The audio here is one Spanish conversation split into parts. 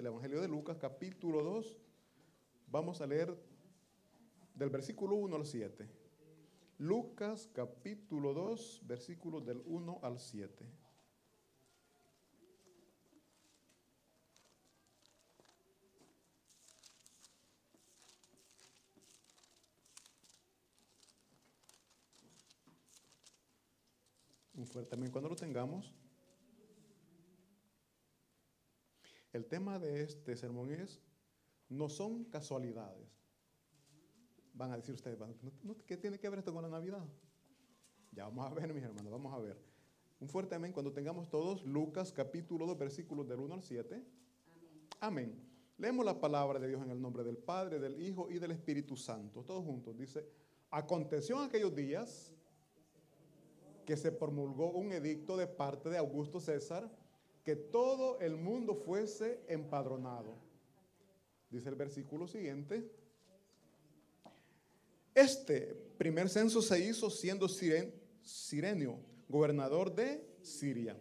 el Evangelio de Lucas, capítulo 2. Vamos a leer del versículo 1 al 7. Lucas, capítulo 2, versículos del 1 al 7. Un fuerte también cuando lo tengamos. El tema de este sermón es, no son casualidades. Van a decir ustedes, ¿qué tiene que ver esto con la Navidad? Ya vamos a ver, mis hermanos, vamos a ver. Un fuerte amén cuando tengamos todos Lucas capítulo 2, versículos del 1 al 7. Amén. Leemos la palabra de Dios en el nombre del Padre, del Hijo y del Espíritu Santo. Todos juntos. Dice, aconteció en aquellos días que se promulgó un edicto de parte de Augusto César que todo el mundo fuese empadronado. Dice el versículo siguiente. Este primer censo se hizo siendo Sirenio, gobernador de Siria.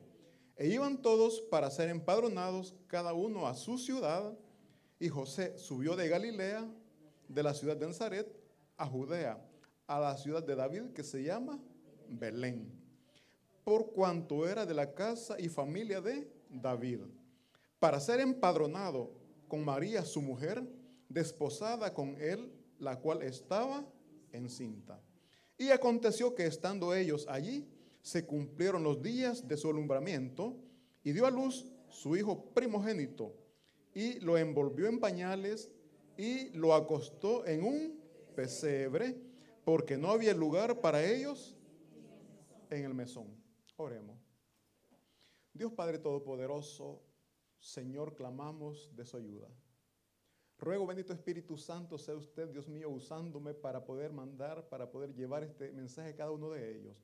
E iban todos para ser empadronados, cada uno a su ciudad. Y José subió de Galilea, de la ciudad de Nazaret, a Judea, a la ciudad de David, que se llama Belén por cuanto era de la casa y familia de David, para ser empadronado con María, su mujer, desposada con él, la cual estaba encinta. Y aconteció que estando ellos allí, se cumplieron los días de su alumbramiento, y dio a luz su hijo primogénito, y lo envolvió en pañales, y lo acostó en un pesebre, porque no había lugar para ellos en el mesón. Oremos. Dios Padre Todopoderoso, Señor, clamamos de su ayuda. Ruego, bendito Espíritu Santo, sea usted, Dios mío, usándome para poder mandar, para poder llevar este mensaje a cada uno de ellos.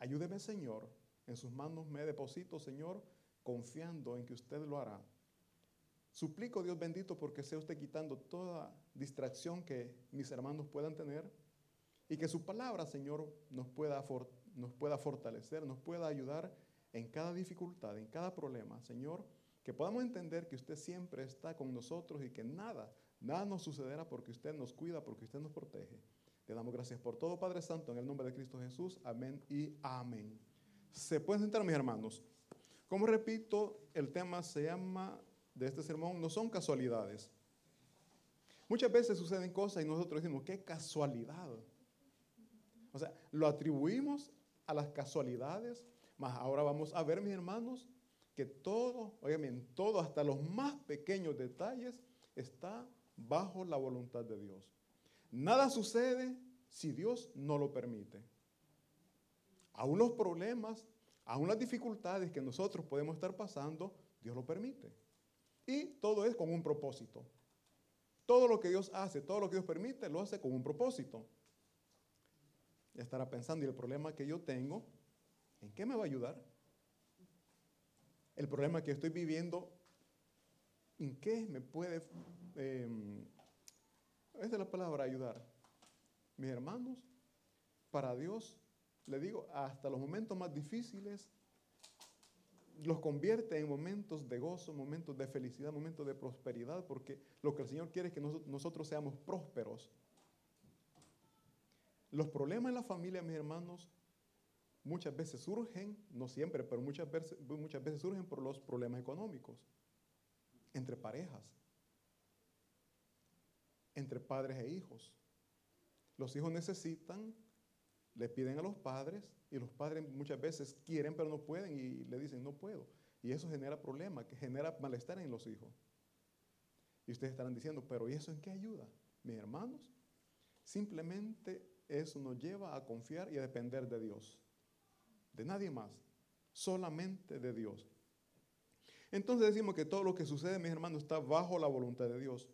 Ayúdeme, Señor. En sus manos me deposito, Señor, confiando en que usted lo hará. Suplico, Dios bendito, porque sea usted quitando toda distracción que mis hermanos puedan tener y que su palabra, Señor, nos pueda fortalecer nos pueda fortalecer, nos pueda ayudar en cada dificultad, en cada problema. Señor, que podamos entender que usted siempre está con nosotros y que nada, nada nos sucederá porque usted nos cuida, porque usted nos protege. Le damos gracias por todo, Padre Santo, en el nombre de Cristo Jesús. Amén y amén. Se pueden sentar, mis hermanos. Como repito, el tema se llama de este sermón, no son casualidades. Muchas veces suceden cosas y nosotros decimos, qué casualidad. O sea, lo atribuimos a las casualidades, más ahora vamos a ver, mis hermanos, que todo, oigan todo, hasta los más pequeños detalles, está bajo la voluntad de Dios. Nada sucede si Dios no lo permite. Aún los problemas, aún las dificultades que nosotros podemos estar pasando, Dios lo permite. Y todo es con un propósito. Todo lo que Dios hace, todo lo que Dios permite, lo hace con un propósito estará pensando, ¿y el problema que yo tengo, en qué me va a ayudar? El problema que estoy viviendo, ¿en qué me puede, eh, es la palabra ayudar? Mis hermanos, para Dios, le digo, hasta los momentos más difíciles, los convierte en momentos de gozo, momentos de felicidad, momentos de prosperidad, porque lo que el Señor quiere es que nosotros seamos prósperos. Los problemas en la familia, mis hermanos, muchas veces surgen, no siempre, pero muchas veces, surgen por los problemas económicos, entre parejas, entre padres e hijos. Los hijos necesitan, le piden a los padres y los padres muchas veces quieren pero no pueden y le dicen no puedo. Y eso genera problemas, que genera malestar en los hijos. Y ustedes estarán diciendo, pero ¿y eso en qué ayuda? Mis hermanos, simplemente eso nos lleva a confiar y a depender de Dios. De nadie más. Solamente de Dios. Entonces decimos que todo lo que sucede, mis hermanos, está bajo la voluntad de Dios.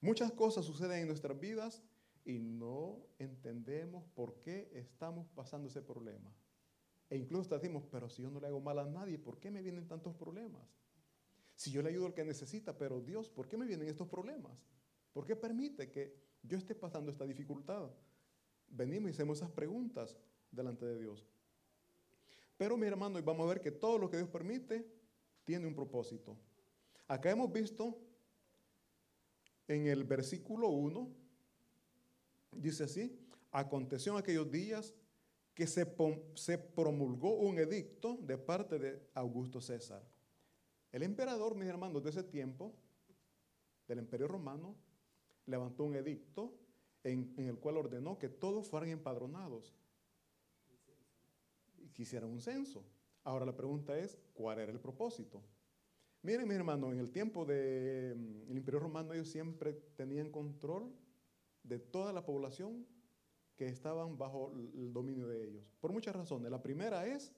Muchas cosas suceden en nuestras vidas y no entendemos por qué estamos pasando ese problema. E incluso decimos, pero si yo no le hago mal a nadie, ¿por qué me vienen tantos problemas? Si yo le ayudo al que necesita, pero Dios, ¿por qué me vienen estos problemas? ¿Por qué permite que yo esté pasando esta dificultad? Venimos y hacemos esas preguntas delante de Dios. Pero mi hermano, vamos a ver que todo lo que Dios permite tiene un propósito. Acá hemos visto en el versículo 1, dice así, aconteció en aquellos días que se, se promulgó un edicto de parte de Augusto César. El emperador, mis hermanos, de ese tiempo, del imperio romano, levantó un edicto en, el cual ordenó que todos fueran empadronados y quisieran un censo. Ahora la pregunta es, ¿cuál era el propósito? Miren, mis hermanos, en el tiempo del mm, imperio romano ellos siempre tenían control de toda la población que estaban bajo el dominio de ellos. Por muchas razones. La primera es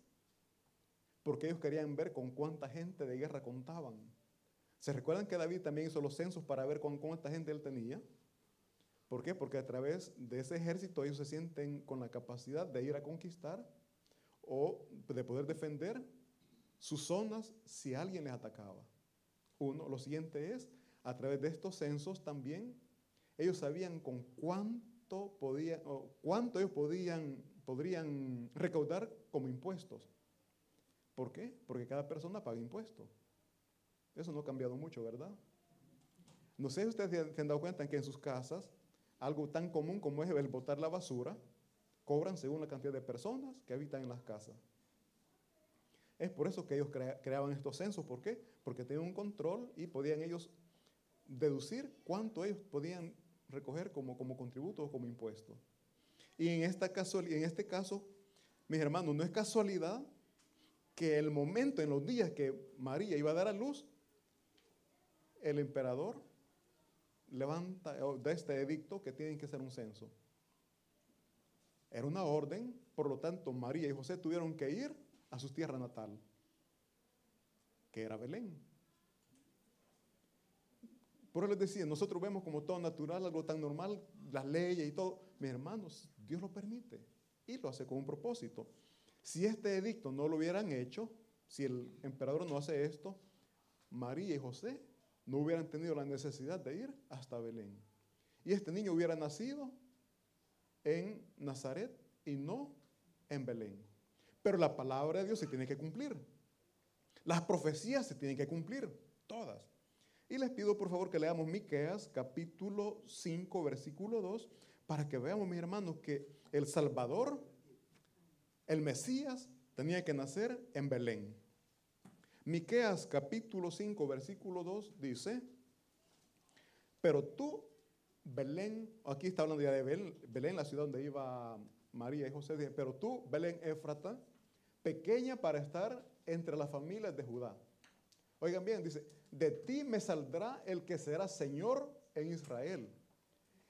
porque ellos querían ver con cuánta gente de guerra contaban. ¿Se recuerdan que David también hizo los censos para ver con cuánta gente él tenía? ¿Por qué? Porque a través de ese ejército ellos se sienten con la capacidad de ir a conquistar o de poder defender sus zonas si alguien les atacaba. Uno, lo siguiente es, a través de estos censos también, ellos sabían con cuánto, podía, o cuánto ellos podían, podrían recaudar como impuestos. ¿Por qué? Porque cada persona paga impuestos. Eso no ha cambiado mucho, ¿verdad? No sé si ustedes se han dado cuenta que en sus casas, algo tan común como es el botar la basura, cobran según la cantidad de personas que habitan en las casas. Es por eso que ellos creaban estos censos. ¿Por qué? Porque tenían un control y podían ellos deducir cuánto ellos podían recoger como, como contributo o como impuesto. Y en, esta en este caso, mis hermanos, no es casualidad que el momento, en los días que María iba a dar a luz, el emperador levanta, de este edicto que tienen que hacer un censo. Era una orden, por lo tanto, María y José tuvieron que ir a su tierra natal, que era Belén. Por eso les decía, nosotros vemos como todo natural, algo tan normal, las leyes y todo. Mis hermanos, Dios lo permite y lo hace con un propósito. Si este edicto no lo hubieran hecho, si el emperador no hace esto, María y José no hubieran tenido la necesidad de ir hasta Belén. Y este niño hubiera nacido en Nazaret y no en Belén. Pero la palabra de Dios se tiene que cumplir. Las profecías se tienen que cumplir, todas. Y les pido por favor que leamos Miqueas capítulo 5 versículo 2 para que veamos, mis hermanos, que el Salvador, el Mesías, tenía que nacer en Belén. Miqueas capítulo 5 versículo 2 dice, pero tú, Belén, aquí está hablando ya de Belén, Belén, la ciudad donde iba María y José, dice, pero tú, Belén Éfrata, pequeña para estar entre las familias de Judá. Oigan bien, dice, de ti me saldrá el que será Señor en Israel.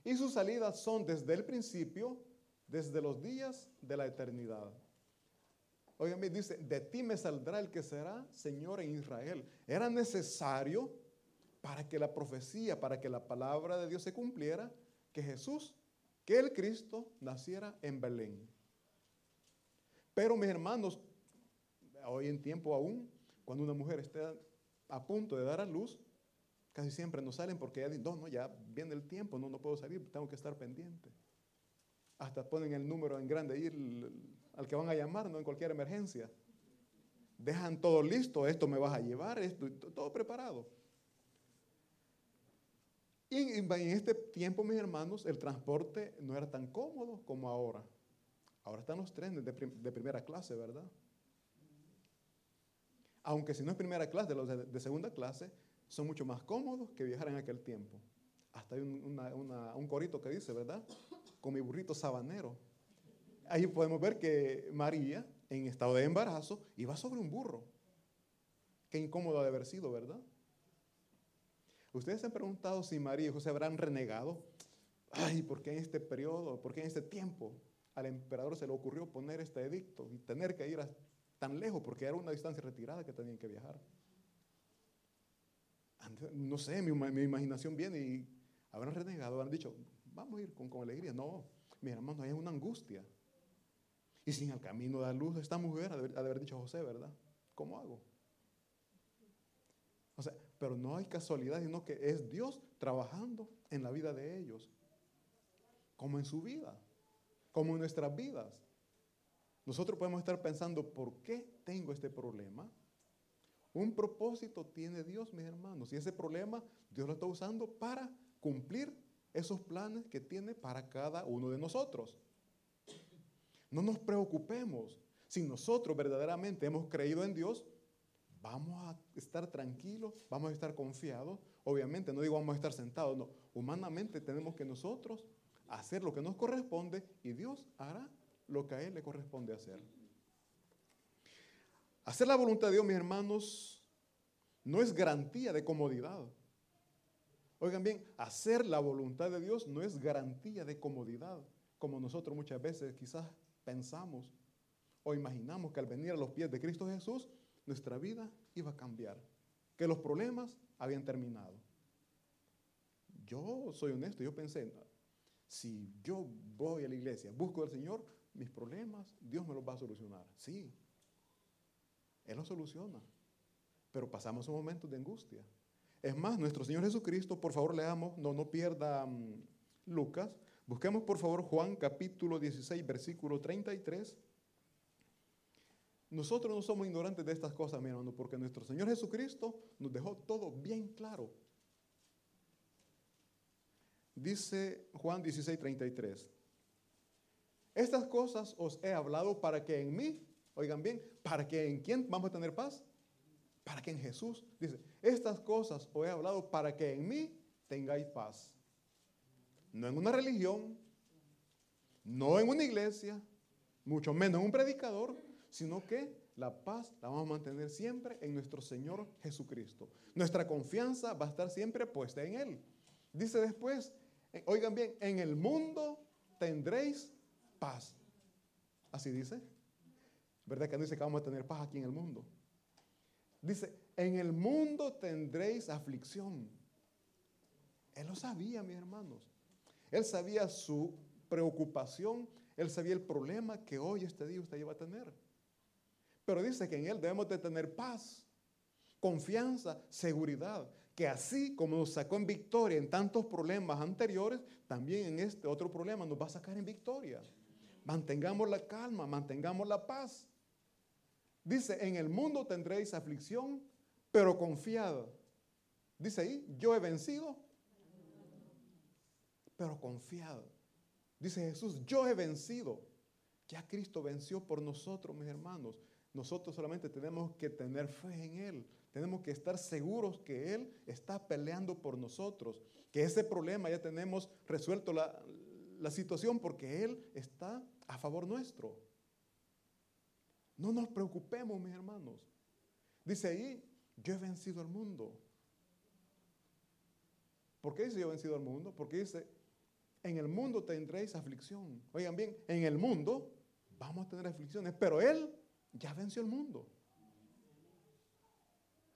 Y sus salidas son desde el principio, desde los días de la eternidad. Bien, dice, de ti me saldrá el que será Señor en Israel. Era necesario para que la profecía, para que la palabra de Dios se cumpliera, que Jesús, que el Cristo, naciera en Belén. Pero mis hermanos, hoy en tiempo aún, cuando una mujer está a punto de dar a luz, casi siempre no salen porque ya dicen, no, no, ya viene el tiempo, no, no puedo salir, tengo que estar pendiente. Hasta ponen el número en grande ahí al que van a llamar, ¿no? En cualquier emergencia. Dejan todo listo, esto me vas a llevar, esto, todo preparado. Y en este tiempo, mis hermanos, el transporte no era tan cómodo como ahora. Ahora están los trenes de, primera clase, ¿verdad? Aunque si no es primera clase, los de, segunda clase, son mucho más cómodos que viajar en aquel tiempo. Hasta hay un, corito que dice, ¿verdad? Con mi burrito sabanero. Ahí podemos ver que María, en estado de embarazo, iba sobre un burro. Qué incómodo de haber sido, ¿verdad? Ustedes se han preguntado si María y José habrán renegado. Ay, ¿por qué en este periodo? ¿Por qué en este tiempo? al emperador se le ocurrió poner este edicto y tener que ir tan lejos porque era una distancia retirada que tenían que viajar. No sé, mi, imaginación viene y habrán renegado, habrán dicho, vamos a ir con, alegría. No, mi hermano, hay una angustia. Y sin el camino de la luz, esta mujer ha de, haber dicho José, ¿verdad? ¿Cómo hago? O sea, pero no hay casualidad, sino que es Dios trabajando en la vida de ellos, como en su vida como en nuestras vidas. Nosotros podemos estar pensando, ¿por qué tengo este problema? Un propósito tiene Dios, mis hermanos. Y ese problema Dios lo está usando para cumplir esos planes que tiene para cada uno de nosotros. No nos preocupemos. Si nosotros verdaderamente hemos creído en Dios, vamos a estar tranquilos, vamos a estar confiados. Obviamente, no digo vamos a estar sentados, no. Humanamente tenemos que nosotros hacer lo que nos corresponde y Dios hará lo que a Él le corresponde hacer. Hacer la voluntad de Dios, mis hermanos, no es garantía de comodidad. Oigan bien, hacer la voluntad de Dios no es garantía de comodidad, como nosotros muchas veces quizás pensamos o imaginamos que al venir a los pies de Cristo Jesús, nuestra vida iba a cambiar, que los problemas habían terminado. Yo soy honesto, yo pensé, si yo voy a la iglesia, busco al Señor, mis problemas, Dios me los va a solucionar. Sí, Él los soluciona, pero pasamos un momento de angustia. Es más, nuestro Señor Jesucristo, por favor leamos, no, no pierda mm, Lucas, busquemos por favor Juan capítulo 16, versículo 33. Nosotros no somos ignorantes de estas cosas, mi hermano, porque nuestro Señor Jesucristo nos dejó todo bien claro. Dice Juan 16, 33. Estas cosas os he hablado para que en mí, oigan bien, para que en quién vamos a tener paz. Para que en Jesús, dice, estas cosas os he hablado para que en mí tengáis paz. No en una religión, no en una iglesia, mucho menos en un predicador, sino que la paz la vamos a mantener siempre en nuestro Señor Jesucristo. Nuestra confianza va a estar siempre puesta en Él. Dice después, eh, oigan bien, en el mundo tendréis paz. Así dice. ¿Verdad que no dice que vamos a tener paz aquí en el mundo? Dice, en el mundo tendréis aflicción. Él lo sabía, mis hermanos. Él sabía su preocupación, él sabía el problema que hoy, este día, usted iba a tener. Pero dice que en Él debemos de tener paz, confianza, seguridad, que así como nos sacó en victoria en tantos problemas anteriores, también en este otro problema nos va a sacar en victoria. Mantengamos la calma, mantengamos la paz. Dice, en el mundo tendréis aflicción, pero confiad. Dice ahí, yo he vencido, pero confiad. Dice Jesús, yo he vencido. Ya Cristo venció por nosotros, mis hermanos. Nosotros solamente tenemos que tener fe en Él. Tenemos que estar seguros que Él está peleando por nosotros. Que ese problema ya tenemos resuelto la, la situación porque Él está a favor nuestro. No nos preocupemos, mis hermanos. Dice ahí, yo he vencido al mundo. ¿Por qué dice yo he vencido al mundo? Porque dice, en el mundo tendréis aflicción. Oigan bien, en el mundo vamos a tener aflicciones, pero Él ya venció el mundo.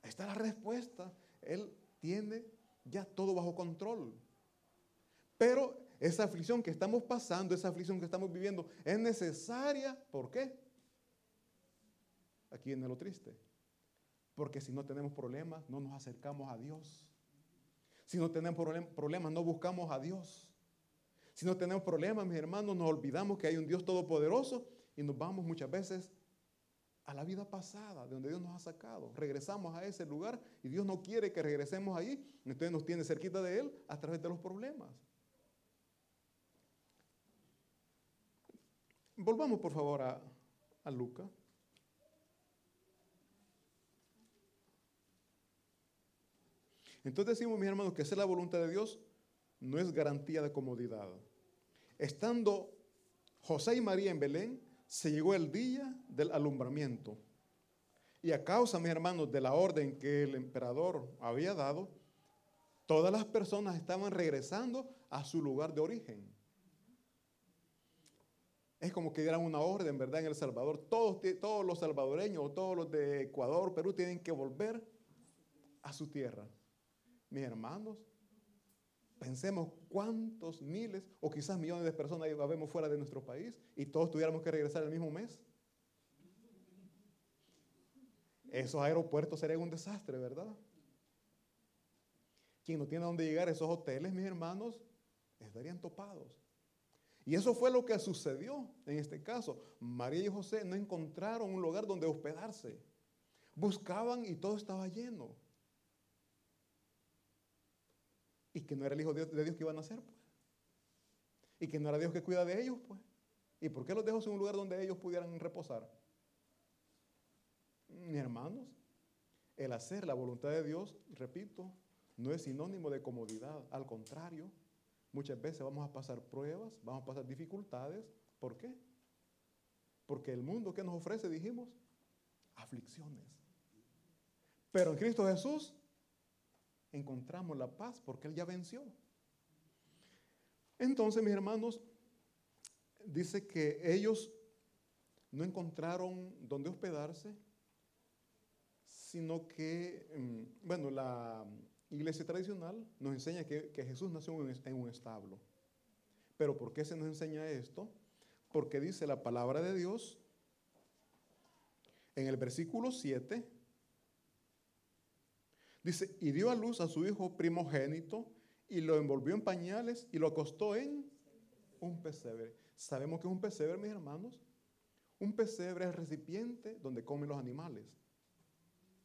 Ahí está la respuesta. Él tiene ya todo bajo control. Pero esa aflicción que estamos pasando, esa aflicción que estamos viviendo, es necesaria. ¿Por qué? Aquí viene lo triste. Porque si no tenemos problemas, no nos acercamos a Dios. Si no tenemos problemas, no buscamos a Dios. Si no tenemos problemas, mis hermanos, nos olvidamos que hay un Dios todopoderoso y nos vamos muchas veces a la vida pasada, de donde Dios nos ha sacado. Regresamos a ese lugar y Dios no quiere que regresemos ahí. Entonces nos tiene cerquita de Él a través de los problemas. Volvamos por favor a, a Lucas. Entonces decimos, mis hermanos, que hacer la voluntad de Dios no es garantía de comodidad. Estando José y María en Belén, se llegó el día del alumbramiento. Y a causa, mis hermanos, de la orden que el emperador había dado, todas las personas estaban regresando a su lugar de origen. Es como que dieran una orden, ¿verdad? En El Salvador, todos, todos los salvadoreños, todos los de Ecuador, Perú, tienen que volver a su tierra. Mis hermanos, Pensemos cuántos miles o quizás millones de personas vemos fuera de nuestro país y todos tuviéramos que regresar el mismo mes. Esos aeropuertos serían un desastre, ¿verdad? Quien no tiene a dónde llegar, esos hoteles, mis hermanos, estarían topados. Y eso fue lo que sucedió en este caso. María y José no encontraron un lugar donde hospedarse. Buscaban y todo estaba lleno. Y que no era el Hijo de Dios que iban a nacer, pues. Y que no era Dios que cuida de ellos, pues. ¿Y por qué los dejó en un lugar donde ellos pudieran reposar? Mis hermanos, el hacer la voluntad de Dios, repito, no es sinónimo de comodidad. Al contrario, muchas veces vamos a pasar pruebas, vamos a pasar dificultades. ¿Por qué? Porque el mundo que nos ofrece, dijimos, aflicciones. Pero en Cristo Jesús encontramos la paz porque Él ya venció. Entonces, mis hermanos, dice que ellos no encontraron dónde hospedarse, sino que, mm, bueno, la iglesia tradicional nos enseña que, Jesús nació en un establo. Pero ¿por qué se nos enseña esto? Porque dice la palabra de Dios en el versículo 7, dice, y dio a luz a su hijo primogénito y lo envolvió en pañales y lo acostó en un pesebre. ¿Sabemos que es un pesebre, mis hermanos? Un pesebre es el recipiente donde comen los animales.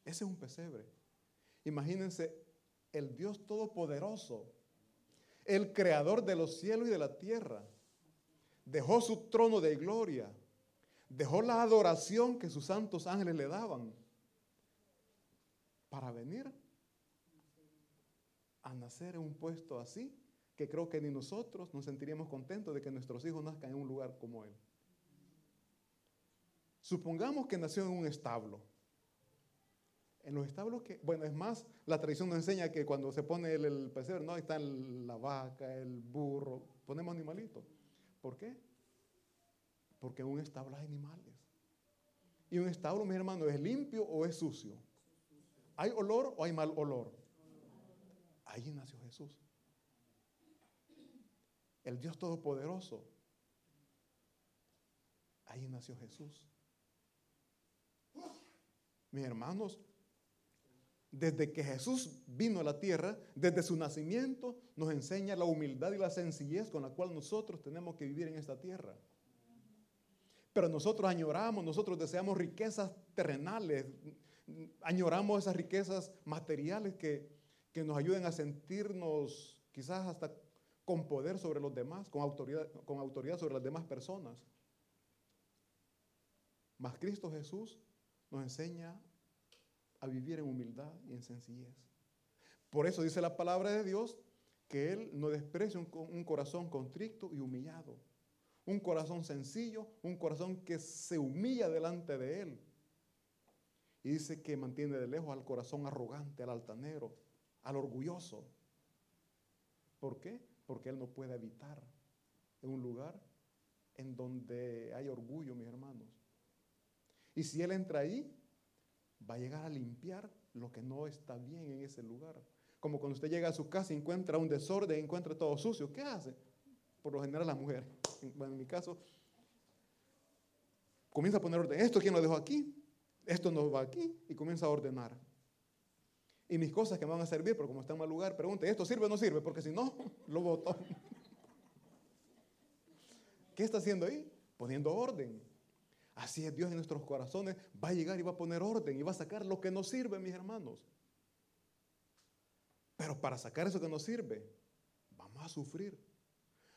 Ese es un pesebre. Imagínense el Dios Todopoderoso, el creador de los cielos y de la tierra, dejó su trono de gloria, dejó la adoración que sus santos ángeles le daban para venir a nacer en un puesto así, que creo que ni nosotros nos sentiríamos contentos de que nuestros hijos nazcan en un lugar como él. Supongamos que nació en un establo. En los establos que, bueno, es más, la tradición nos enseña que cuando se pone el, el pesebre, no, está la vaca, el burro, ponemos animalitos. ¿Por qué? Porque en un establo hay animales. Y un establo, mi hermano, ¿es limpio o es sucio? ¿Hay olor o hay mal olor? Allí nació Jesús. El Dios Todopoderoso. Ahí nació Jesús. Mis hermanos, desde que Jesús vino a la tierra, desde su nacimiento, nos enseña la humildad y la sencillez con la cual nosotros tenemos que vivir en esta tierra. Pero nosotros añoramos, nosotros deseamos riquezas terrenales, añoramos esas riquezas materiales que, que nos ayuden a sentirnos quizás hasta con poder sobre los demás, con autoridad, con autoridad sobre las demás personas. Mas Cristo Jesús nos enseña a vivir en humildad y en sencillez. Por eso dice la palabra de Dios que Él no desprecia un, un corazón contrito y humillado. Un corazón sencillo, un corazón que se humilla delante de Él. Y dice que mantiene de lejos al corazón arrogante, al altanero, al orgulloso. ¿Por qué? Porque Él no puede habitar en un lugar en donde hay orgullo, mis hermanos. Y si Él entra ahí, va a llegar a limpiar lo que no está bien en ese lugar. Como cuando usted llega a su casa y encuentra un desorden, encuentra todo sucio, ¿qué hace? Por lo general la mujer, en mi caso, comienza a poner orden. ¿Esto quién lo dejó aquí? Esto no va aquí y comienza a ordenar y mis cosas que me van a servir, pero como está en mal lugar, pregunte, ¿esto sirve o no sirve? Porque si no, lo voto. ¿Qué está haciendo ahí? Poniendo orden. Así es Dios en nuestros corazones. Va a llegar y va a poner orden y va a sacar lo que no sirve, mis hermanos. Pero para sacar eso que no sirve, vamos a sufrir.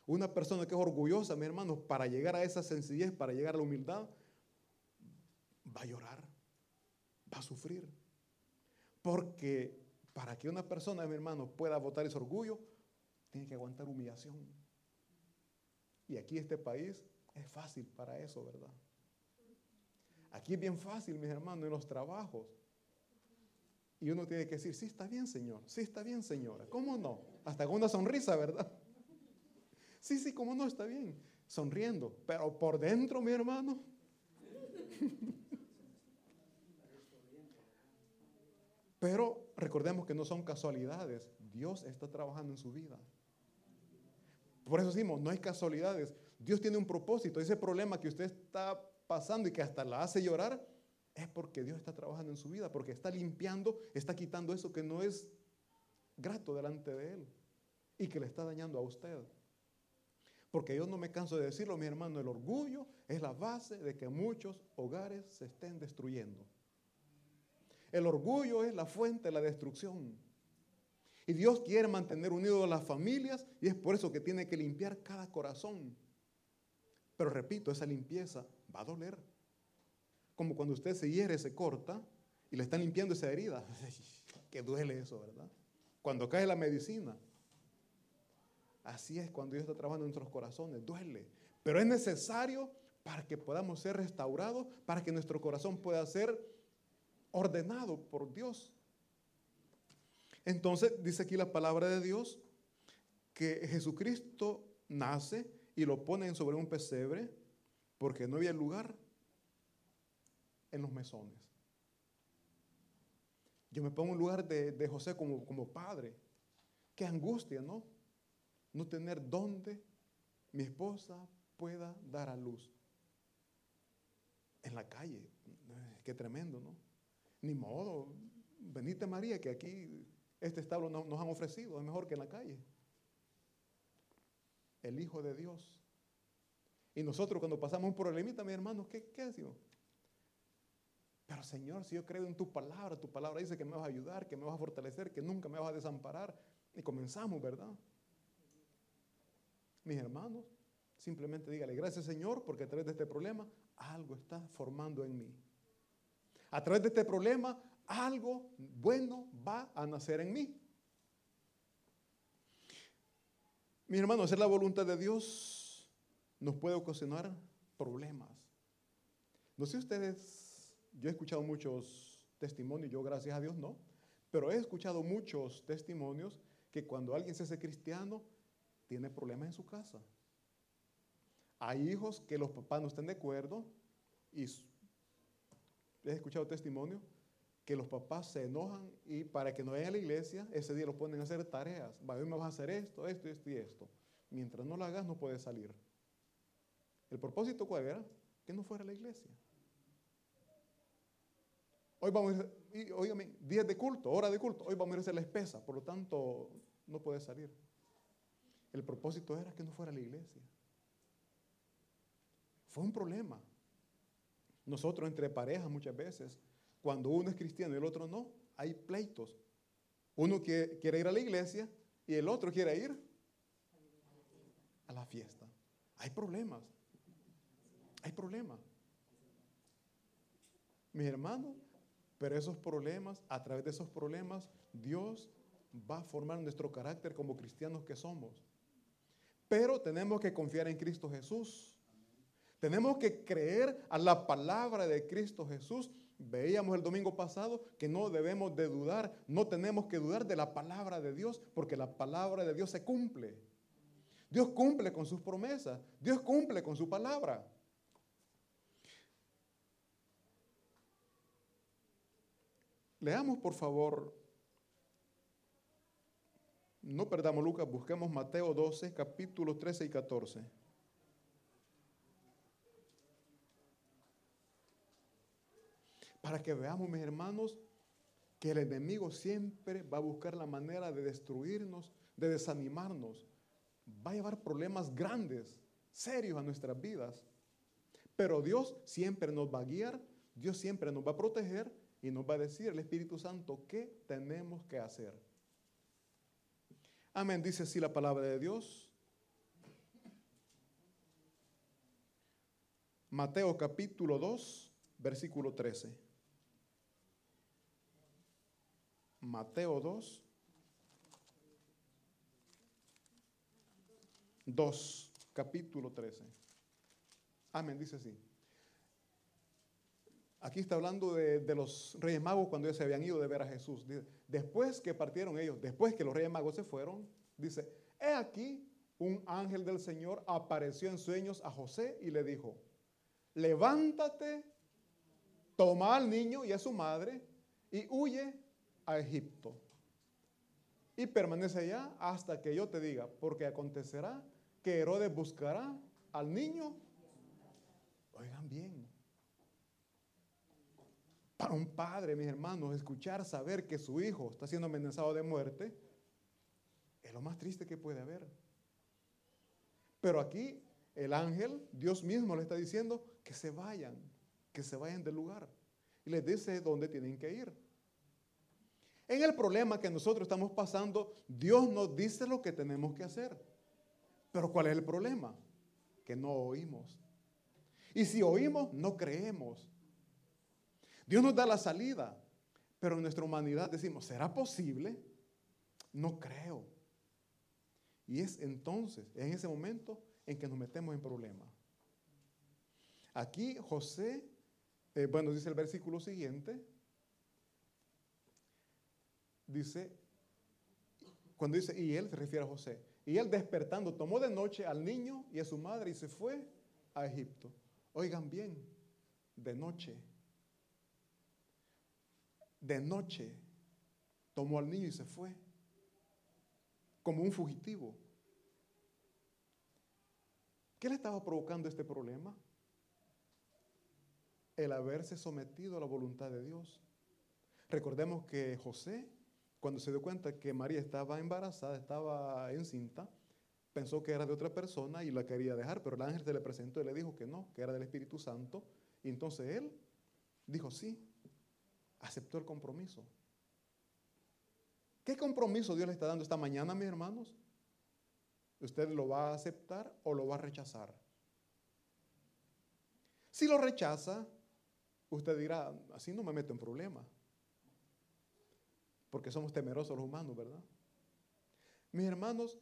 Una persona que es orgullosa, mis hermanos, para llegar a esa sencillez, para llegar a la humildad, va a llorar, va a sufrir. Porque para que una persona, mi hermano, pueda votar ese orgullo, tiene que aguantar humillación. Y aquí este país es fácil para eso, ¿verdad? Aquí es bien fácil, mis hermanos, en los trabajos. Y uno tiene que decir, sí está bien, Señor, sí está bien, señora. ¿Cómo no? Hasta con una sonrisa, ¿verdad? Sí, sí, ¿cómo no? Está bien. Sonriendo. Pero por dentro, mi hermano. Pero recordemos que no son casualidades. Dios está trabajando en su vida. Por eso decimos, no hay casualidades. Dios tiene un propósito. Ese problema que usted está pasando y que hasta la hace llorar, es porque Dios está trabajando en su vida, porque está limpiando, está quitando eso que no es grato delante de Él y que le está dañando a usted. Porque yo no me canso de decirlo, mi hermano, el orgullo es la base de que muchos hogares se estén destruyendo. El orgullo es la fuente de la destrucción. Y Dios quiere mantener unidos a las familias y es por eso que tiene que limpiar cada corazón. Pero repito, esa limpieza va a doler. Como cuando usted se hiere, se corta y le están limpiando esa herida. que duele eso, ¿verdad? Cuando cae la medicina. Así es cuando Dios está trabajando en nuestros corazones, duele. Pero es necesario para que podamos ser restaurados, para que nuestro corazón pueda ser ordenado por Dios. Entonces dice aquí la palabra de Dios que Jesucristo nace y lo ponen sobre un pesebre porque no había lugar en los mesones. Yo me pongo en lugar de, José como, como padre. Qué angustia, ¿no? No tener dónde mi esposa pueda dar a luz. En la calle. Qué tremendo, ¿no? Ni modo. Benita María, que aquí este establo nos han ofrecido, es mejor que en la calle. El Hijo de Dios. Y nosotros cuando pasamos un problemita, mi hermano, ¿qué, qué decimos? Pero Señor, si yo creo en tu palabra, tu palabra dice que me vas a ayudar, que me vas a fortalecer, que nunca me vas a desamparar. Y comenzamos, ¿verdad? Mis hermanos, simplemente dígale, gracias Señor, porque a través de este problema algo está formando en mí. A través de este problema algo bueno va a nacer en mí. Mi hermano, hacer la voluntad de Dios nos puede ocasionar problemas. No sé ustedes, yo he escuchado muchos testimonios, yo gracias a Dios no, pero he escuchado muchos testimonios que cuando alguien se hace cristiano, tiene problemas en su casa. Hay hijos que los papás no están de acuerdo y he escuchado testimonio que los papás se enojan y para que no vayan a la iglesia, ese día lo ponen a hacer tareas. Va, hoy me vas a hacer esto, esto, esto y esto. Mientras no lo hagas, no puedes salir. ¿El propósito cuál era? Que no fuera a la iglesia. Hoy vamos a ir, oígame, días de culto, hora de culto. Hoy vamos a ir a hacer la espesa, por lo tanto, no puede salir. El propósito era que no fuera a la iglesia. Fue un problema. Nosotros entre parejas muchas veces cuando uno es cristiano y el otro no, hay pleitos. Uno quiere, ir a la iglesia y el otro quiere ir a la fiesta. Hay problemas. Hay problemas. Mis hermanos, pero esos problemas, a través de esos problemas, Dios va a formar nuestro carácter como cristianos que somos. Pero tenemos que confiar en Cristo Jesús. Tenemos que creer a la palabra de Cristo Jesús Veíamos el domingo pasado que no debemos de dudar, no tenemos que dudar de la palabra de Dios, porque la palabra de Dios se cumple. Dios cumple con sus promesas, Dios cumple con su palabra. Leamos por favor, no perdamos Lucas, busquemos Mateo 12, capítulos 13 y 14. Para que veamos, mis hermanos, que el enemigo siempre va a buscar la manera de destruirnos, de desanimarnos. Va a llevar problemas grandes, serios a nuestras vidas. Pero Dios siempre nos va a guiar, Dios siempre nos va a proteger y nos va a decir el Espíritu Santo qué tenemos que hacer. Amén, dice así la palabra de Dios. Mateo capítulo 2, versículo 13. Mateo 2, 2, capítulo 13. Amén, dice así. Aquí está hablando de, los reyes magos cuando ellos se habían ido de ver a Jesús. Después que partieron ellos, después que los reyes magos se fueron, dice, he aquí un ángel del Señor apareció en sueños a José y le dijo, levántate, toma al niño y a su madre y huye a Egipto. Y permanece allá hasta que yo te diga, porque acontecerá que Herodes buscará al niño. Oigan bien. Para un padre, mis hermanos, escuchar, saber que su hijo está siendo amenazado de muerte, es lo más triste que puede haber. Pero aquí el ángel, Dios mismo le está diciendo que se vayan, que se vayan del lugar. Y les dice dónde tienen que ir En el problema que nosotros estamos pasando, Dios nos dice lo que tenemos que hacer. Pero ¿cuál es el problema? Que no oímos. Y si oímos, no creemos. Dios nos da la salida, pero en nuestra humanidad decimos, ¿será posible? No creo. Y es entonces, en ese momento, en que nos metemos en problemas. Aquí José, eh, bueno, dice el versículo siguiente, dice, cuando dice, y él se refiere a José, y él despertando tomó de noche al niño y a su madre y se fue a Egipto. Oigan bien, de noche, de noche tomó al niño y se fue, como un fugitivo. ¿Qué le estaba provocando este problema? El haberse sometido a la voluntad de Dios. Recordemos que José, cuando se dio cuenta que María estaba embarazada, estaba encinta, pensó que era de otra persona y la quería dejar, pero el ángel se le presentó y le dijo que no, que era del Espíritu Santo. Y entonces él dijo sí, aceptó el compromiso. ¿Qué compromiso Dios le está dando esta mañana, mis hermanos? ¿Usted lo va a aceptar o lo va a rechazar? Si lo rechaza, usted dirá, así no me meto en problemas. Porque somos temerosos los humanos, ¿verdad? Mis hermanos,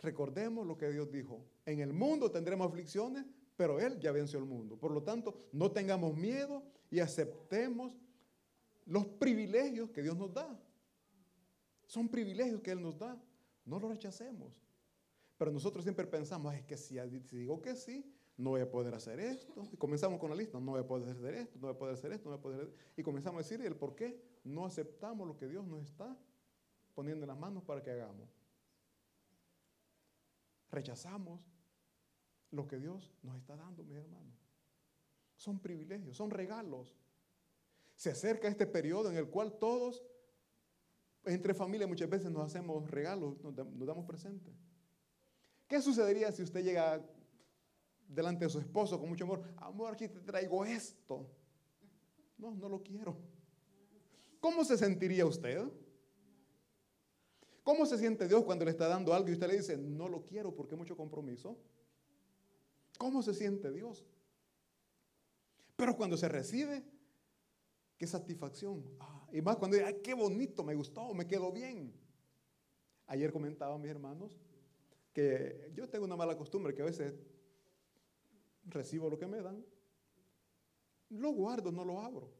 recordemos lo que Dios dijo. En el mundo tendremos aflicciones, pero Él ya venció el mundo. Por lo tanto, no tengamos miedo y aceptemos los privilegios que Dios nos da. Son privilegios que Él nos da. No los rechacemos. Pero nosotros siempre pensamos, es que si, digo que sí, no voy a poder hacer esto. Y comenzamos con la lista, no voy a poder hacer esto, no voy a poder hacer esto, no voy a poder hacer esto. Y comenzamos a decir el por qué no aceptamos lo que Dios nos está poniendo en las manos para que hagamos. Rechazamos lo que Dios nos está dando, mis hermanos. Son privilegios, son regalos. Se acerca este periodo en el cual todos, entre familias, muchas veces nos hacemos regalos, nos damos presentes. ¿Qué sucedería si usted llega delante de su esposo con mucho amor? Amor, aquí te traigo esto. No, no lo quiero. ¿Cómo se sentiría usted? ¿Cómo se siente Dios cuando le está dando algo y usted le dice, no lo quiero porque mucho compromiso? ¿Cómo se siente Dios? Pero cuando se recibe, qué satisfacción. Ah, y más cuando dice, ay, qué bonito, me gustó, me quedó bien. Ayer comentaba mis hermanos que yo tengo una mala costumbre que a veces recibo lo que me dan, lo guardo, no lo abro.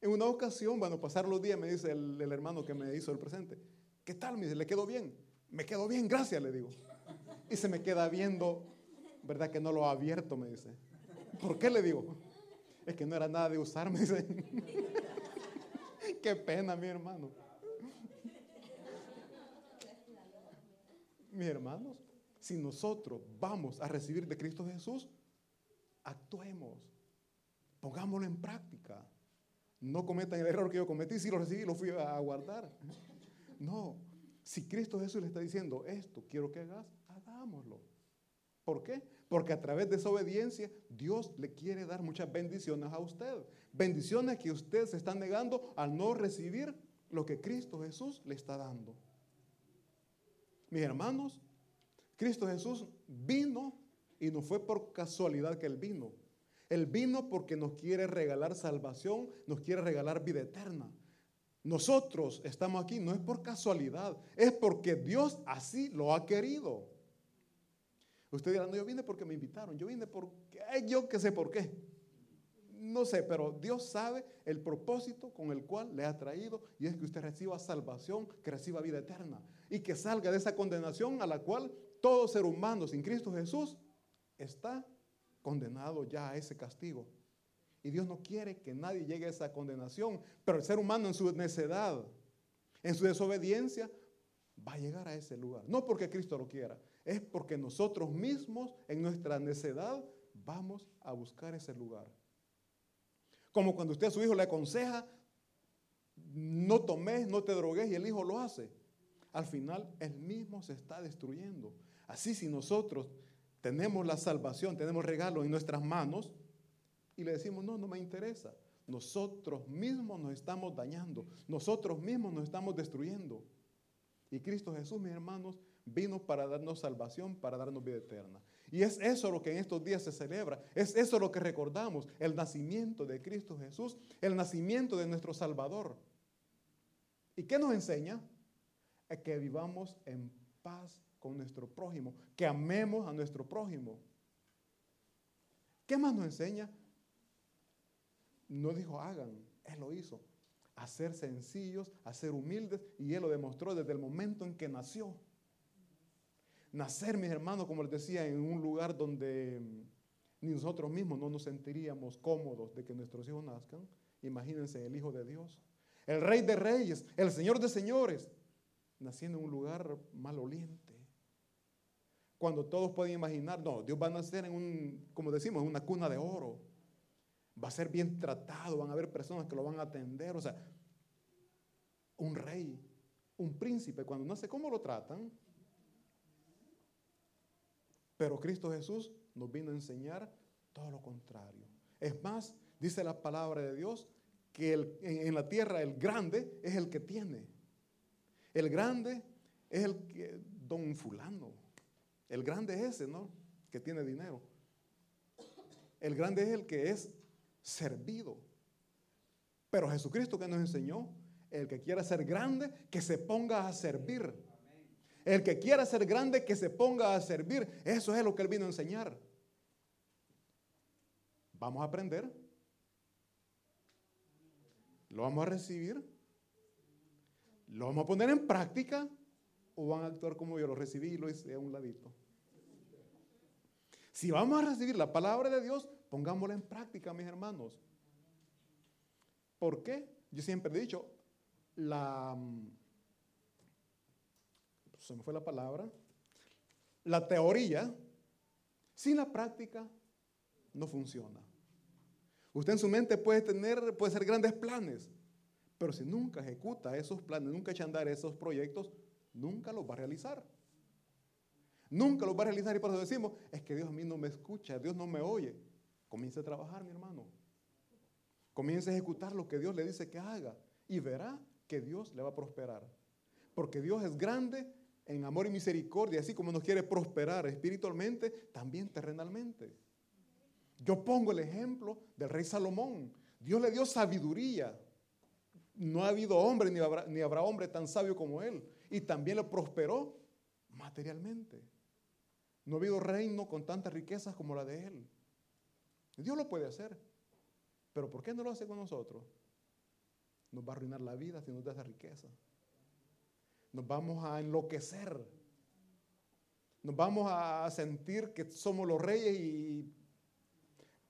En una ocasión, cuando pasaron los días, me dice el, hermano que me hizo el presente, ¿qué tal? Me dice, ¿le quedó bien? Me quedó bien, gracias, le digo. Y se me queda viendo, ¿verdad que no lo ha abierto? Me dice. ¿Por qué le digo? Es que no era nada de usar, me dice. Qué pena, mi hermano. mis hermanos, si nosotros vamos a recibir de Cristo Jesús, actuemos, pongámoslo en práctica. No cometan el error que yo cometí, si lo recibí, lo fui a guardar. No, si Cristo Jesús le está diciendo esto, quiero que hagas, hagámoslo. ¿Por qué? Porque a través de esa obediencia Dios le quiere dar muchas bendiciones a usted. Bendiciones que usted se está negando al no recibir lo que Cristo Jesús le está dando. Mis hermanos, Cristo Jesús vino y no fue por casualidad que Él vino. Él vino porque nos quiere regalar salvación, nos quiere regalar vida eterna. Nosotros estamos aquí no es por casualidad, es porque Dios así lo ha querido. Usted dirá, no, yo vine porque me invitaron, yo vine porque, yo que sé por qué. No sé, pero Dios sabe el propósito con el cual le ha traído y es que usted reciba salvación, que reciba vida eterna y que salga de esa condenación a la cual todo ser humano sin Cristo Jesús está condenado ya a ese castigo. Y Dios no quiere que nadie llegue a esa condenación, pero el ser humano en su necedad, en su desobediencia, va a llegar a ese lugar. No porque Cristo lo quiera, es porque nosotros mismos en nuestra necedad vamos a buscar ese lugar. Como cuando usted a su hijo le aconseja, no tomes, no te drogues y el hijo lo hace. Al final, él mismo se está destruyendo. Así si nosotros tenemos la salvación, tenemos regalo en nuestras manos y le decimos, no, no me interesa. nosotros mismos nos estamos dañando, nosotros mismos nos estamos destruyendo. Y Cristo Jesús, mis hermanos, vino para darnos salvación, para darnos vida eterna. Y es eso lo que en estos días se celebra, es eso lo que recordamos, el nacimiento de Cristo Jesús, el nacimiento de nuestro Salvador. ¿Y qué nos enseña? Que vivamos en paz con nuestro prójimo, que amemos a nuestro prójimo. ¿Qué más nos enseña? No dijo hagan, Él lo hizo. A ser sencillos, a ser humildes, y Él lo demostró desde el momento en que nació. Nacer, mis hermanos, como les decía, en un lugar donde ni nosotros mismos no nos sentiríamos cómodos de que nuestros hijos nazcan. Imagínense el Hijo de Dios, el Rey de Reyes, el Señor de Señores, naciendo en un lugar maloliente. Cuando todos pueden imaginar, no, Dios va a nacer en un, como decimos, en una cuna de oro. Va a ser bien tratado, van a haber personas que lo van a atender. O sea, un rey, un príncipe, cuando nace, ¿cómo lo tratan? Pero Cristo Jesús nos vino a enseñar todo lo contrario. Es más, dice la palabra de Dios que en, la tierra el grande es el que tiene. El grande es el que, don fulano. El grande es ese, ¿no? Que tiene dinero. El grande es el que es servido. Pero Jesucristo que nos enseñó, el que quiera ser grande, que se ponga a servir. El que quiera ser grande, que se ponga a servir. Eso es lo que Él vino a enseñar. Vamos a aprender. Lo vamos a recibir. Lo vamos a poner en práctica. O van a actuar como yo lo recibí y lo hice a un ladito. Si vamos a recibir la palabra de Dios, pongámosla en práctica, mis hermanos. ¿Por qué? Yo siempre he dicho, la se me fue la palabra, la teoría sin la práctica no funciona. Usted en su mente puede tener, puede ser grandes planes, pero si nunca ejecuta esos planes, nunca echa a andar esos proyectos, nunca los va a realizar. Nunca los va a realizar y por eso decimos, es que Dios a mí no me escucha, Dios no me oye. Comience a trabajar, mi hermano. Comience a ejecutar lo que Dios le dice que haga y verá que Dios le va a prosperar. Porque Dios es grande en amor y misericordia, así como nos quiere prosperar espiritualmente, también terrenalmente. Yo pongo el ejemplo del rey Salomón. Dios le dio sabiduría. No ha habido hombre ni habrá, ni habrá hombre tan sabio como él. Y también le prosperó materialmente. No ha habido reino con tantas riquezas como la de él. Dios lo puede hacer. Pero ¿por qué no lo hace con nosotros? Nos va a arruinar la vida si nos da esa riqueza nos vamos a enloquecer. Nos vamos a sentir que somos los reyes y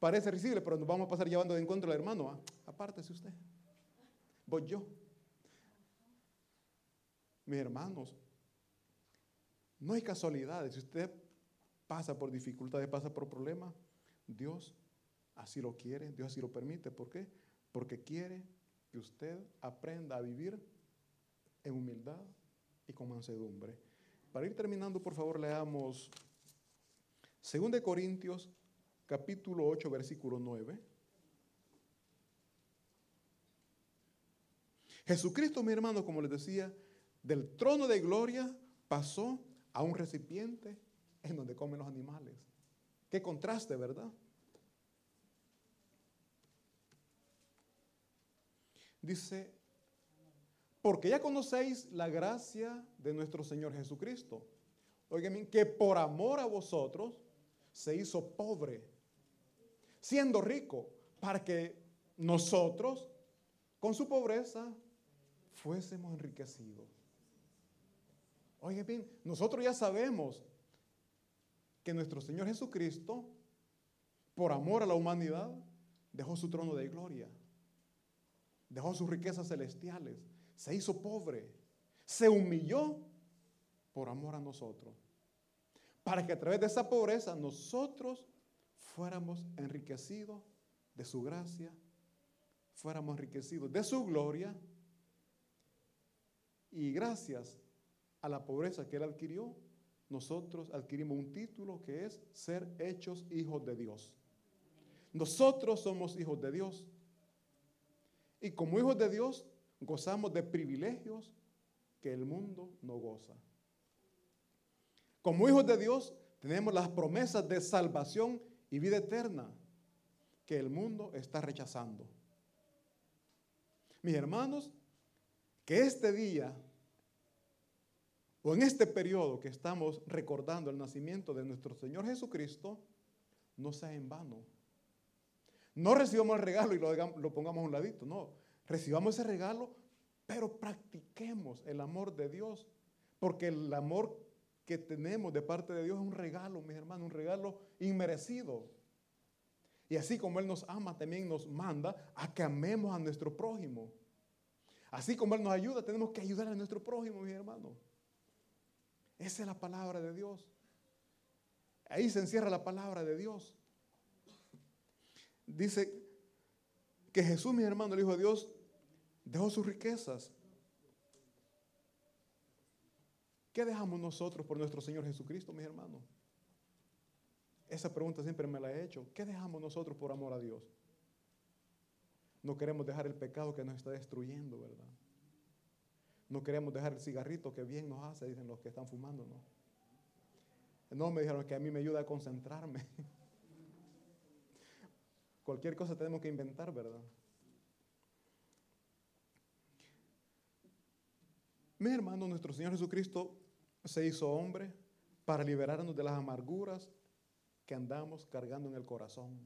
parece risible, pero nos vamos a pasar llevando de encuentro al hermano. ¿ah? Apártese usted. Voy yo. Mis hermanos, no hay casualidades. Si usted pasa por dificultades, pasa por problemas, Dios así lo quiere, Dios así lo permite. ¿Por qué? Porque quiere que usted aprenda a vivir en humildad, y con mansedumbre. Para ir terminando, por favor, leamos 2 Corintios capítulo 8, versículo 9. Jesucristo, mi hermano, como les decía, del trono de gloria pasó a un recipiente en donde comen los animales. Qué contraste, ¿verdad? Dice porque ya conocéis la gracia de nuestro Señor Jesucristo. Oigan, que por amor a vosotros se hizo pobre, siendo rico, para que nosotros, con su pobreza, fuésemos enriquecidos. Oigan bien, nosotros ya sabemos que nuestro Señor Jesucristo, por amor a la humanidad, dejó su trono de gloria, dejó sus riquezas celestiales se hizo pobre, se humilló por amor a nosotros, para que a través de esa pobreza nosotros fuéramos enriquecidos de su gracia, fuéramos enriquecidos de su gloria y gracias a la pobreza que él adquirió, nosotros adquirimos un título que es ser hechos hijos de Dios. Nosotros somos hijos de Dios. Y como hijos de Dios, gozamos de privilegios que el mundo no goza. Como hijos de Dios, tenemos las promesas de salvación y vida eterna que el mundo está rechazando. Mis hermanos, que este día o en este periodo que estamos recordando el nacimiento de nuestro Señor Jesucristo, no sea en vano. No recibamos el regalo y lo, lo pongamos a un ladito, no. Recibamos ese regalo, pero practiquemos el amor de Dios, porque el amor que tenemos de parte de Dios es un regalo, mis hermanos, un regalo inmerecido. Y así como Él nos ama, también nos manda a que amemos a nuestro prójimo. Así como Él nos ayuda, tenemos que ayudar a nuestro prójimo, mis hermanos. Esa es la palabra de Dios. Ahí se encierra la palabra de Dios. Dice que Jesús, mi hermano, el Hijo de Dios, dejó sus riquezas. ¿Qué dejamos nosotros por nuestro Señor Jesucristo, mis hermanos? Esa pregunta siempre me la he hecho. ¿Qué dejamos nosotros por amor a Dios? No queremos dejar el pecado que nos está destruyendo, ¿verdad? No queremos dejar el cigarrito que bien nos hace, dicen los que están fumando, ¿no? No, me dijeron que a mí me ayuda a concentrarme. Cualquier cosa tenemos que inventar, ¿verdad? Mi hermano, nuestro Señor Jesucristo se hizo hombre para liberarnos de las amarguras que andamos cargando en el corazón.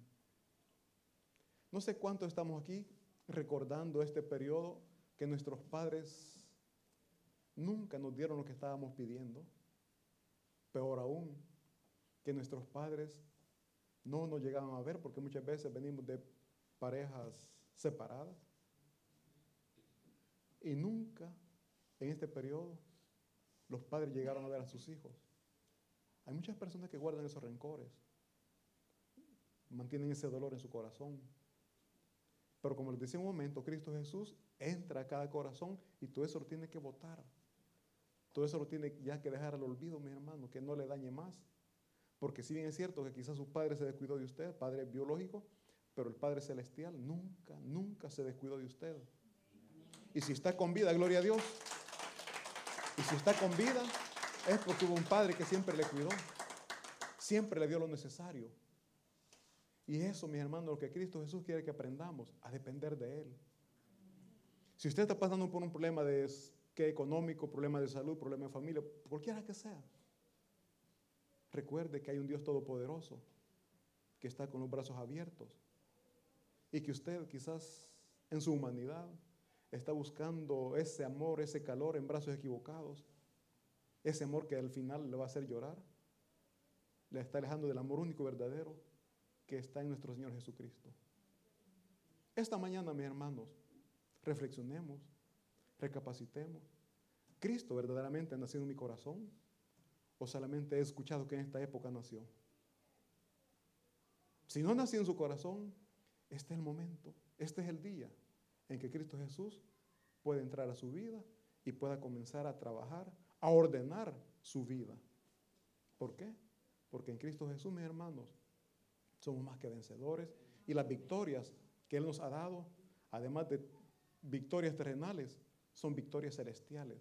No sé cuánto estamos aquí recordando este periodo que nuestros padres nunca nos dieron lo que estábamos pidiendo. Peor aún, que nuestros padres no nos llegaban a ver porque muchas veces venimos de parejas separadas. Y nunca en este periodo los padres llegaron a ver a sus hijos. Hay muchas personas que guardan esos rencores, mantienen ese dolor en su corazón. Pero como les decía un momento, Cristo Jesús entra a cada corazón y todo eso lo tiene que votar. Todo eso lo tiene ya que dejar al olvido, mi hermano, que no le dañe más. Porque si bien es cierto que quizás su padre se descuidó de usted, padre biológico, pero el Padre Celestial nunca, nunca se descuidó de usted. Y si está con vida, gloria a Dios. Y si está con vida, es porque hubo un Padre que siempre le cuidó. Siempre le dio lo necesario. Y eso, mis hermanos, lo que Cristo Jesús quiere que aprendamos, a depender de Él. Si usted está pasando por un problema de económico, problema de salud, problema de familia, cualquiera que sea. Recuerde que hay un Dios todopoderoso que está con los brazos abiertos y que usted quizás en su humanidad está buscando ese amor, ese calor en brazos equivocados, ese amor que al final le va a hacer llorar, le está alejando del amor único verdadero que está en nuestro Señor Jesucristo. Esta mañana, mis hermanos, reflexionemos recapacitemos. ¿Cristo verdaderamente ha nacido en mi corazón? ¿O solamente he escuchado que en esta época nació? Si no nació en su corazón, este es el momento, este es el día en que Cristo Jesús puede entrar a su vida y pueda comenzar a trabajar, a ordenar su vida. ¿Por qué? Porque en Cristo Jesús, mis hermanos, somos más que vencedores y las victorias que Él nos ha dado, además de victorias terrenales, son victorias celestiales.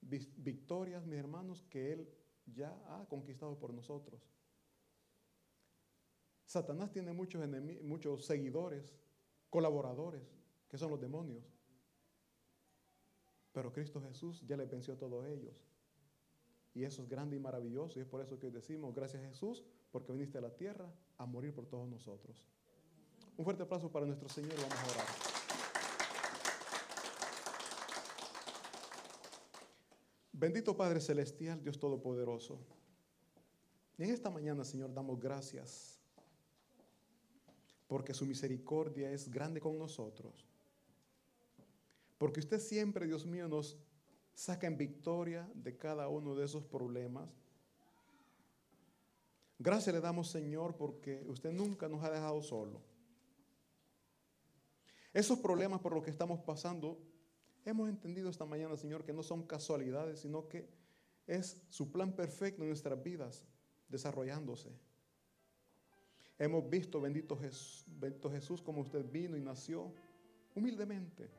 Victorias, mis hermanos, que Él ya ha conquistado por nosotros. Satanás tiene muchos, muchos seguidores, colaboradores, que son los demonios. Pero Cristo Jesús ya le venció a todos ellos. Y eso es grande y maravilloso. Y es por eso que decimos, gracias Jesús, porque viniste a la tierra a morir por todos nosotros. Un fuerte aplauso para nuestro Señor. Vamos a orar. Bendito Padre Celestial, Dios Todopoderoso. en esta mañana, Señor, damos gracias porque su misericordia es grande con nosotros. Porque usted siempre, Dios mío, nos saca en victoria de cada uno de esos problemas. Gracias le damos, Señor, porque usted nunca nos ha dejado solo. Esos problemas por los que estamos pasando Hemos entendido esta mañana, Señor, que no son casualidades, sino que es su plan perfecto en nuestras vidas desarrollándose. Hemos visto, bendito Jesús, bendito Jesús, como usted vino y nació humildemente.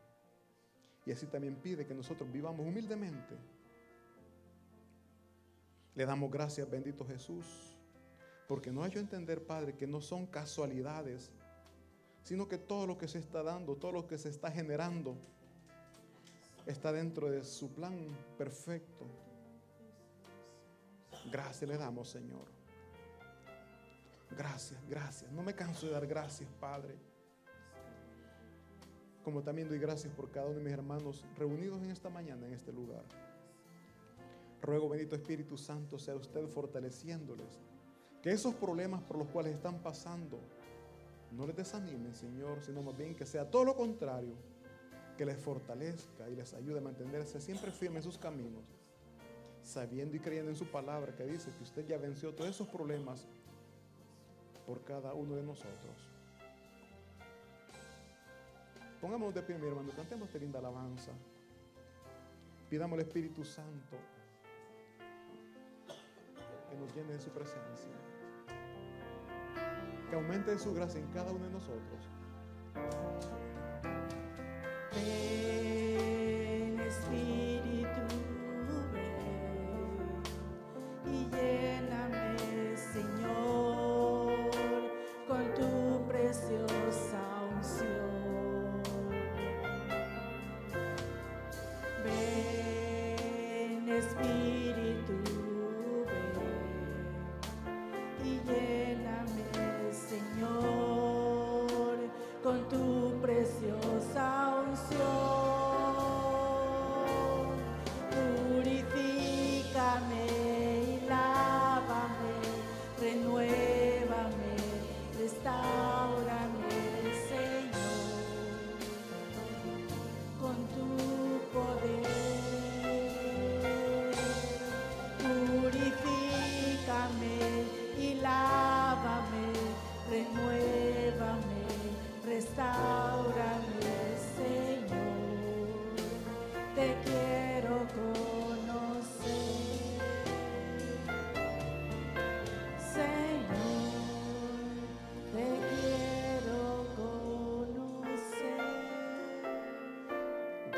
Y así también pide que nosotros vivamos humildemente. Le damos gracias, bendito Jesús, porque no hay yo entender, Padre, que no son casualidades, sino que todo lo que se está dando, todo lo que se está generando, está dentro de su plan perfecto. Gracias le damos, Señor. Gracias, gracias. No me canso de dar gracias, Padre. Como también doy gracias por cada uno de mis hermanos reunidos en esta mañana en este lugar. Ruego, bendito Espíritu Santo, sea usted fortaleciéndoles. Que esos problemas por los cuales están pasando no les desanimen, Señor, sino más bien que sea todo lo contrario, que les fortalezca y les ayude a mantenerse siempre firmes en sus caminos, sabiendo y creyendo en su palabra que dice que usted ya venció todos esos problemas por cada uno de nosotros. Pongamos de pie, mi hermano, cantemos esta linda alabanza. Pidamos al Espíritu Santo que nos llene de su presencia. Que aumente su gracia en cada uno de nosotros. Ven, Espíritu,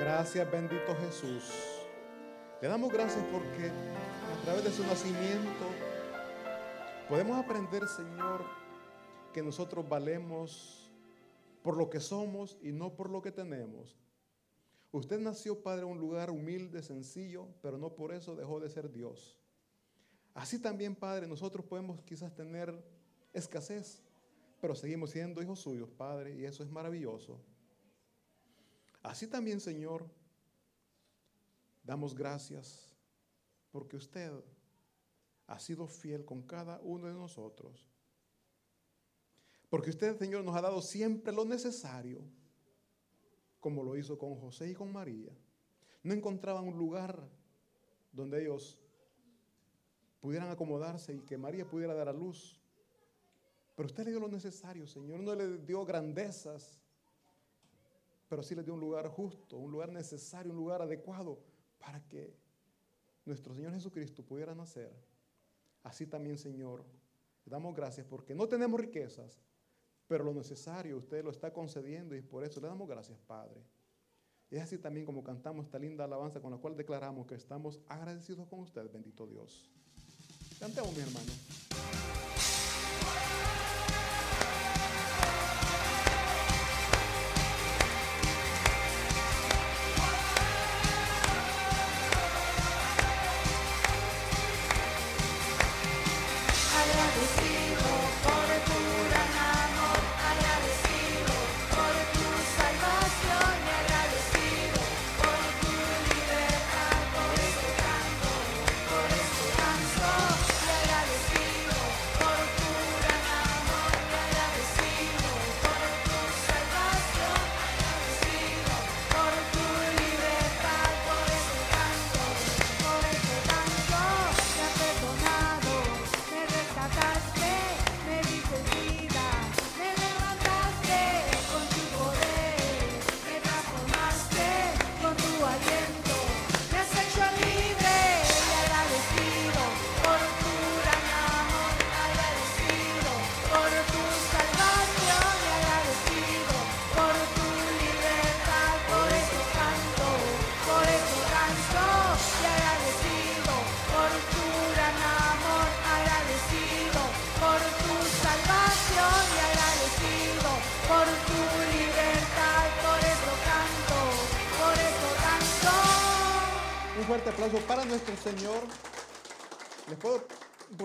Gracias, bendito Jesús. Le damos gracias porque a través de su nacimiento podemos aprender, Señor, que nosotros valemos por lo que somos y no por lo que tenemos. Usted nació, Padre, en un lugar humilde, sencillo, pero no por eso dejó de ser Dios. Así también, Padre, nosotros podemos quizás tener escasez, pero seguimos siendo hijos suyos, Padre, y eso es maravilloso. Así también, Señor, damos gracias porque usted ha sido fiel con cada uno de nosotros. Porque usted, Señor, nos ha dado siempre lo necesario, como lo hizo con José y con María. No encontraban un lugar donde ellos pudieran acomodarse y que María pudiera dar a luz. Pero usted le dio lo necesario, Señor. No le dio grandezas, pero sí le dio un lugar justo, un lugar necesario, un lugar adecuado para que nuestro Señor Jesucristo pudiera nacer. Así también, Señor, le damos gracias porque no tenemos riquezas, pero lo necesario usted lo está concediendo y por eso le damos gracias, Padre. Y es así también como cantamos esta linda alabanza con la cual declaramos que estamos agradecidos con usted, bendito Dios. Cantemos, mi hermano. Nuestro Señor. Les puedo